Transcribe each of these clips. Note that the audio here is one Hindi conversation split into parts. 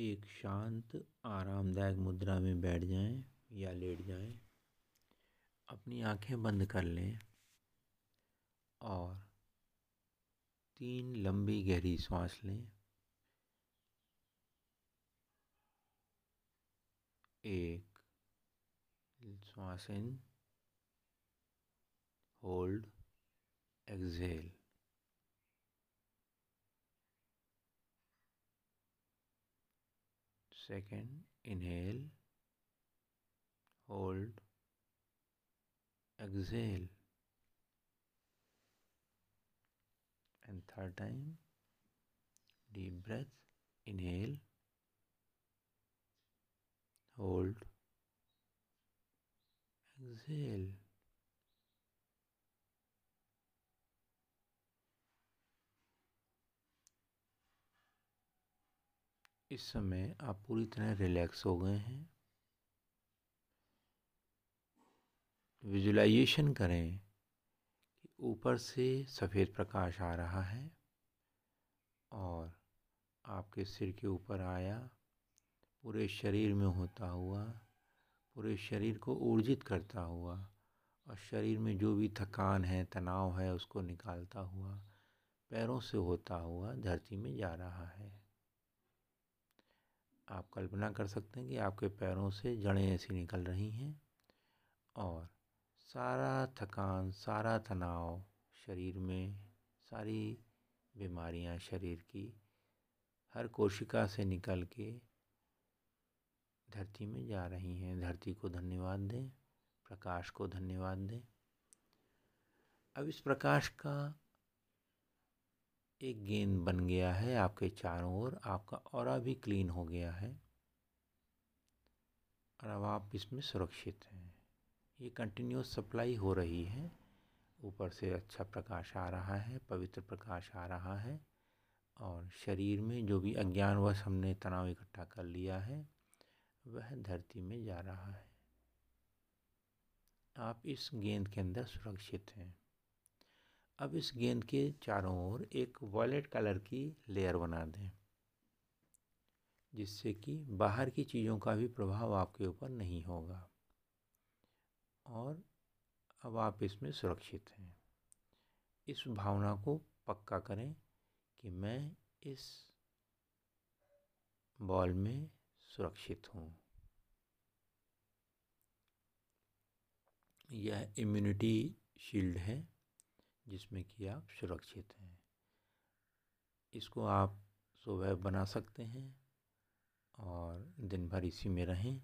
एक शांत, आरामदायक मुद्रा में बैठ जाएँ या लेट जाएँ। अपनी आँखें बंद कर लें और तीन लंबी गहरी सांस लें एक श्वास in, hold exhale second inhale hold exhale. And third time deep breath inhale hold exhale इस समय आप पूरी तरह रिलैक्स हो गए हैं। विजुलाइजेशन करें कि ऊपर से सफ़ेद प्रकाश आ रहा है और आपके सिर के ऊपर आया, पूरे शरीर में होता हुआ, पूरे शरीर को ऊर्जित करता हुआ और शरीर में जो भी थकान है, तनाव है, उसको निकालता हुआ, पैरों से होता हुआ धरती में जा रहा है। आप कल्पना कर सकते हैं कि आपके पैरों से जड़ें ऐसी निकल रही हैं और सारा थकान, सारा तनाव शरीर में, सारी बीमारियाँ शरीर की हर कोशिका से निकल के धरती में जा रही हैं। धरती को धन्यवाद दें, प्रकाश को धन्यवाद दें। अब इस प्रकाश का एक गेंद बन गया है आपके चारों ओर, आपका और भी क्लीन हो गया है। और अब आप इसमें सुरक्षित हैं। ये कंटिन्यूस सप्लाई हो रही है। ऊपर से अच्छा प्रकाश आ रहा है, पवित्र प्रकाश आ रहा है। और शरीर में जो भी अज्ञानवश हमने तनाव इकट्ठा कर लिया है, वह धरती में जा रहा है। आप इस गेंद के अंदर सुरक्षित हैं। अब इस गेंद के चारों ओर एक वॉयलेट कलर की लेयर बना दें, जिससे कि बाहर की चीज़ों का भी प्रभाव आपके ऊपर नहीं होगा। और अब आप इसमें सुरक्षित हैं। इस भावना को पक्का करें कि मैं इस बॉल में सुरक्षित हूँ। यह इम्यूनिटी शील्ड है। जिसमें कि आप सुरक्षित हैं। इसको आप सुबह बना सकते हैं और दिन भर इसी में रहें।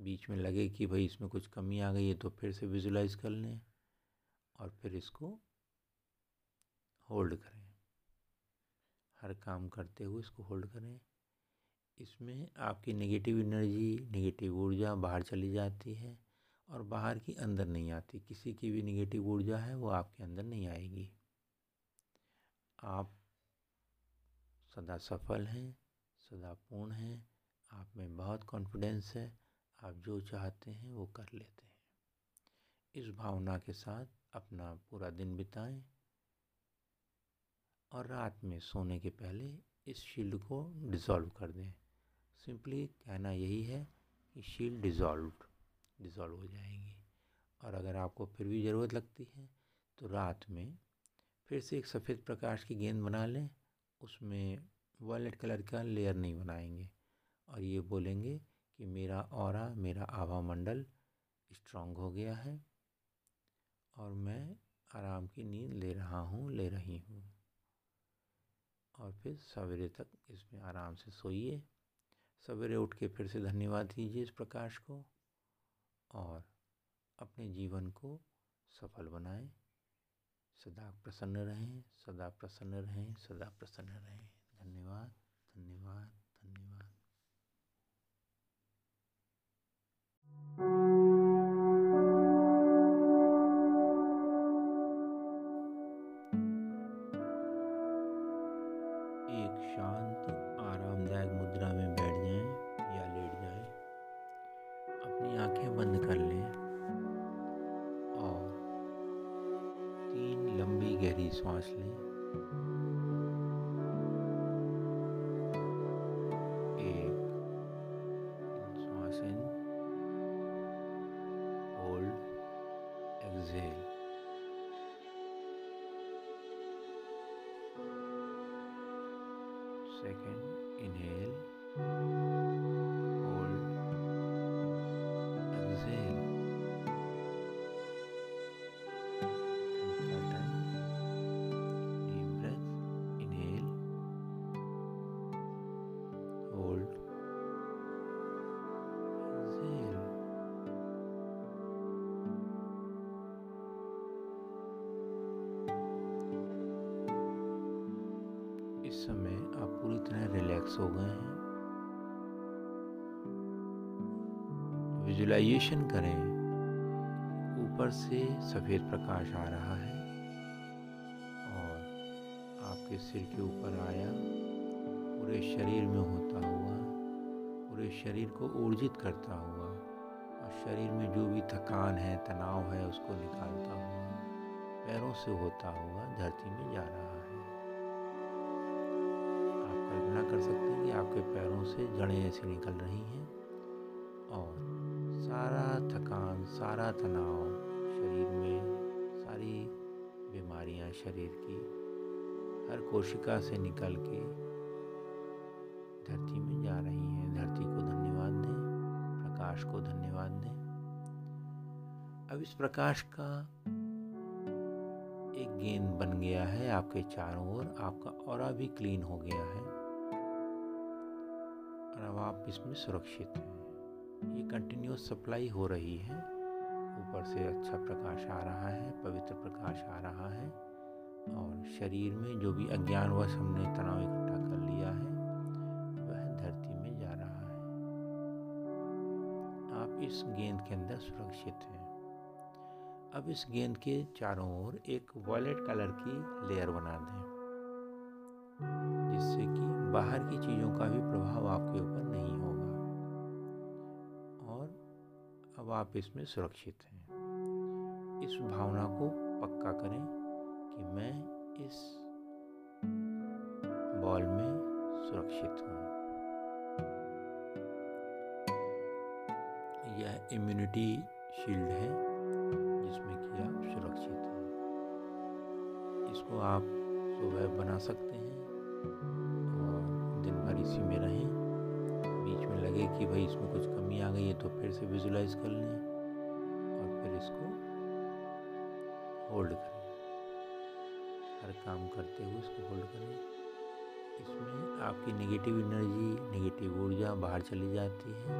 बीच में लगे कि भाई इसमें कुछ कमी आ गई है तो फिर से विजुलाइज कर लें और फिर इसको होल्ड करें। हर काम करते हुए इसको होल्ड करें। इसमें आपकी नेगेटिव एनर्जी, नेगेटिव ऊर्जा बाहर चली जाती है। और बाहर की अंदर नहीं आती। किसी की भी निगेटिव ऊर्जा है, वो आपके अंदर नहीं आएगी। आप सदा सफल हैं, सदा पूर्ण हैं, आप में बहुत कॉन्फिडेंस है, आप जो चाहते हैं वो कर लेते हैं। इस भावना के साथ अपना पूरा दिन बिताएँ और रात में सोने के पहले इस शील्ड को डिज़ोल्व कर दें। सिंपली कहना यही है कि शील्ड डिज़ोल्व्ड डिज़ोल्व हो जाएगी। और अगर आपको फिर भी ज़रूरत लगती है तो रात में फिर से एक सफ़ेद प्रकाश की गेंद बना लें। उसमें वॉलेट कलर का लेयर नहीं बनाएँगे। और ये बोलेंगे कि मेरा और मेरा आभा मंडल स्ट्रांग हो गया है और मैं आराम की नींद ले रहा हूँ, ले रही हूँ। और फिर सवेरे तक इसमें आराम से सोइए। सवेरे उठ के फिर से धन्यवाद दीजिए इस प्रकाश को। और अपने जीवन को सफल बनाएँ। सदा प्रसन्न रहें, सदा प्रसन्न रहें, सदा प्रसन्न रहें। धन्यवाद धन्यवाद धन्यवाद। सांस लें एक in hold exhale second inhale relax हो गए हैं। विजुलाइजेशन करें। ऊपर से सफ़ेद प्रकाश आ रहा है और आपके सिर के ऊपर आया। पूरे शरीर में होता हुआ, पूरे शरीर को ऊर्जित करता हुआ और शरीर में जो भी थकान है, तनाव है, उसको निकालता हुआ, पैरों से होता हुआ धरती में जा रहा है। कल्पना कर सकते हैं कि आपके पैरों से जड़ें ऐसी निकल रही हैं और सारा थकान, सारा तनाव शरीर में, सारी बीमारियाँ शरीर की हर कोशिका से निकल के धरती में जा रही हैं। धरती को धन्यवाद दें, प्रकाश को धन्यवाद दें। अब इस प्रकाश का एक गेंद बन गया है आपके चारों ओर। आपका और भी क्लीन हो गया है। और अब आप इसमें सुरक्षित हैं। ये कंटिन्यूस सप्लाई हो रही है। ऊपर से अच्छा प्रकाश आ रहा है, पवित्र प्रकाश आ रहा है और शरीर में जो भी अज्ञानवश हमने तनाव इकट्ठा कर लिया है, वह धरती में जा रहा है। आप इस गेंद के अंदर सुरक्षित हैं। अब इस गेंद के चारों ओर एक वॉयलेट कलर की लेयर बना दें, जिससे कि बाहर की चीज़ों का भी प्रभाव आपके ऊपर नहीं होगा। और अब आप इसमें सुरक्षित हैं। इस भावना को पक्का करें कि मैं इस बॉल में सुरक्षित हूँ। यह इम्यूनिटी शील्ड है, जिसमें कि आप सुरक्षित हैं। इसको आप सुबह बना सकते हैं। इसी में रहें। बीच में लगे कि भाई इसमें कुछ कमी आ गई है तो फिर से विजुलाइज कर लें और फिर इसको होल्ड करें। हर काम करते हुए इसको होल्ड करें। इसमें आपकी नेगेटिव एनर्जी नेगेटिव ऊर्जा बाहर चली जाती है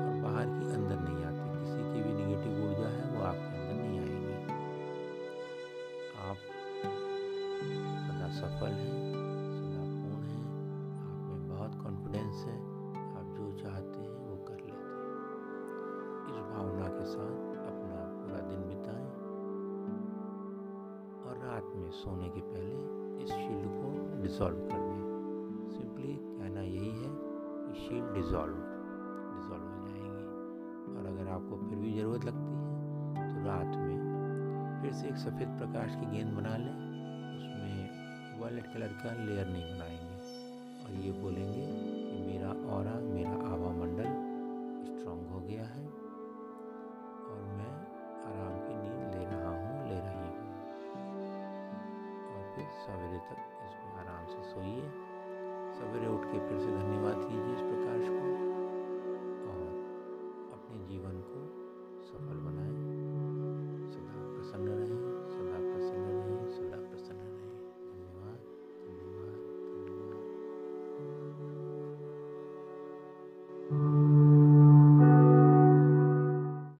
और बाहर की अंदर नहीं आती। किसी की भी नेगेटिव ऊर्जा है, वो आपके अंदर नहीं आएगी। आप सफल हैं। सोने के पहले इस शील्ड को डिसॉल्व कर दें। सिंपली कहना यही है कि शील्ड डिसॉल्व डिसॉल्व हो जाएगी। और अगर आपको फिर भी ज़रूरत लगती है तो रात में फिर से एक सफ़ेद प्रकाश की गेंद बना लें। उसमें वॉलेट कलर का लेयर नहीं बनाएँगे। और ये बोलेंगे